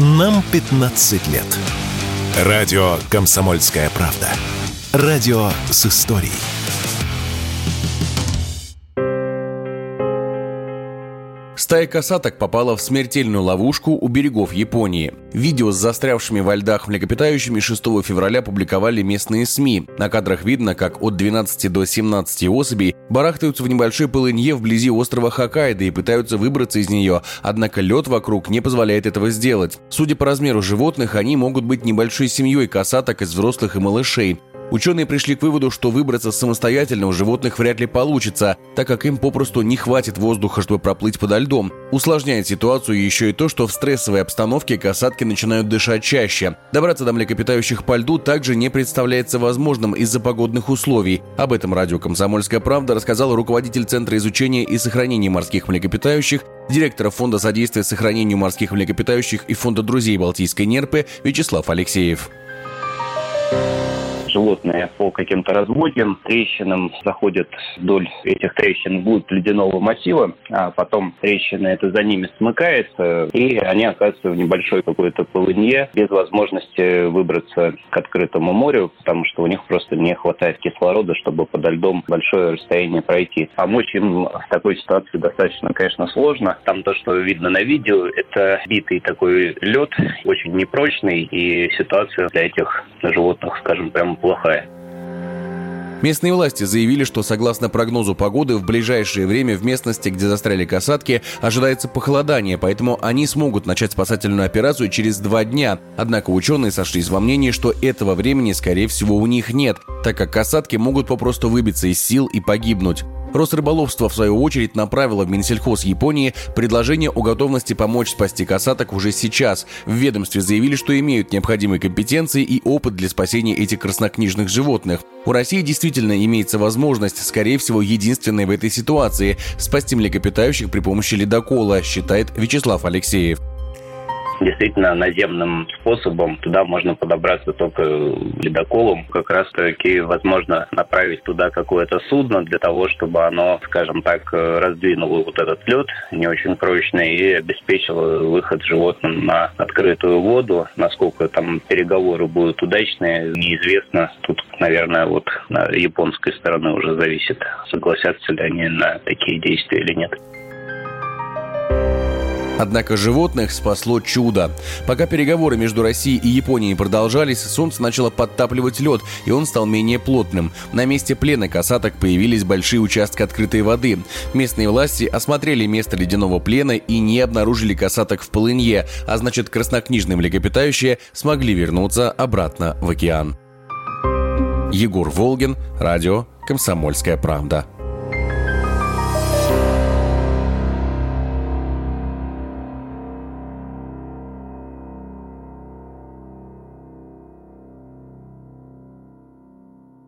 Нам 15 лет. Радио «Комсомольская правда». Радио с историей. Стая касаток попала в смертельную ловушку у берегов Японии. Видео с застрявшими во льдах млекопитающими 6 февраля публиковали местные СМИ. На кадрах видно, как от 12 до 17 особей барахтаются в небольшой полынье вблизи острова Хоккайдо и пытаются выбраться из нее, однако лед вокруг не позволяет этого сделать. Судя по размеру животных, они могут быть небольшой семьей касаток из взрослых и малышей. Ученые пришли к выводу, что выбраться самостоятельно у животных вряд ли получится, так как им попросту не хватит воздуха, чтобы проплыть подо льдом. Усложняет ситуацию еще и то, что в стрессовой обстановке касатки начинают дышать чаще. Добраться до млекопитающих по льду также не представляется возможным из-за погодных условий. Об этом радио «Комсомольская правда» рассказал руководитель Центра изучения и сохранения морских млекопитающих, директор Фонда содействия сохранению морских млекопитающих и Фонда друзей Балтийской нерпы Вячеслав Алексеев животные по каким-то разводям, трещинам заходят вдоль этих трещин будут ледяного массива, а потом трещины это за ними смыкается, и они оказываются в небольшой какой-то полынье без возможности выбраться к открытому морю, потому что у них просто не хватает кислорода, чтобы подо льдом большое расстояние пройти. Помочь им в такой ситуации достаточно, конечно, сложно. Там то, что видно на видео, это битый такой лед, очень непрочный, и ситуация для этих животных, скажем, прям плохая. Местные власти заявили, что согласно прогнозу погоды в ближайшее время в местности, где застряли касатки, ожидается похолодание, поэтому они смогут начать спасательную операцию через два дня. Однако ученые сошлись во мнении, что этого времени, скорее всего, у них нет, так как касатки могут попросту выбиться из сил и погибнуть. Росрыболовство, в свою очередь, направило в Минсельхоз Японии предложение о готовности помочь спасти касаток уже сейчас. В ведомстве заявили, что имеют необходимые компетенции и опыт для спасения этих краснокнижных животных. У России действительно имеется возможность, скорее всего, единственной в этой ситуации, спасти млекопитающих при помощи ледокола, считает Вячеслав Алексеев действительно наземным способом туда можно подобраться только ледоколом. Как раз таки возможно направить туда какое-то судно для того, чтобы оно, скажем так, раздвинуло вот этот лед не очень прочный и обеспечило выход животным на открытую воду. Насколько там переговоры будут удачные, неизвестно. Тут, наверное, вот на японской стороны уже зависит, согласятся ли они на такие действия или нет. Однако животных спасло чудо. Пока переговоры между Россией и Японией продолжались, солнце начало подтапливать лед, и он стал менее плотным. На месте плена касаток появились большие участки открытой воды. Местные власти осмотрели место ледяного плена и не обнаружили касаток в полынье, а значит краснокнижные млекопитающие смогли вернуться обратно в океан. Егор Волгин, радио «Комсомольская правда».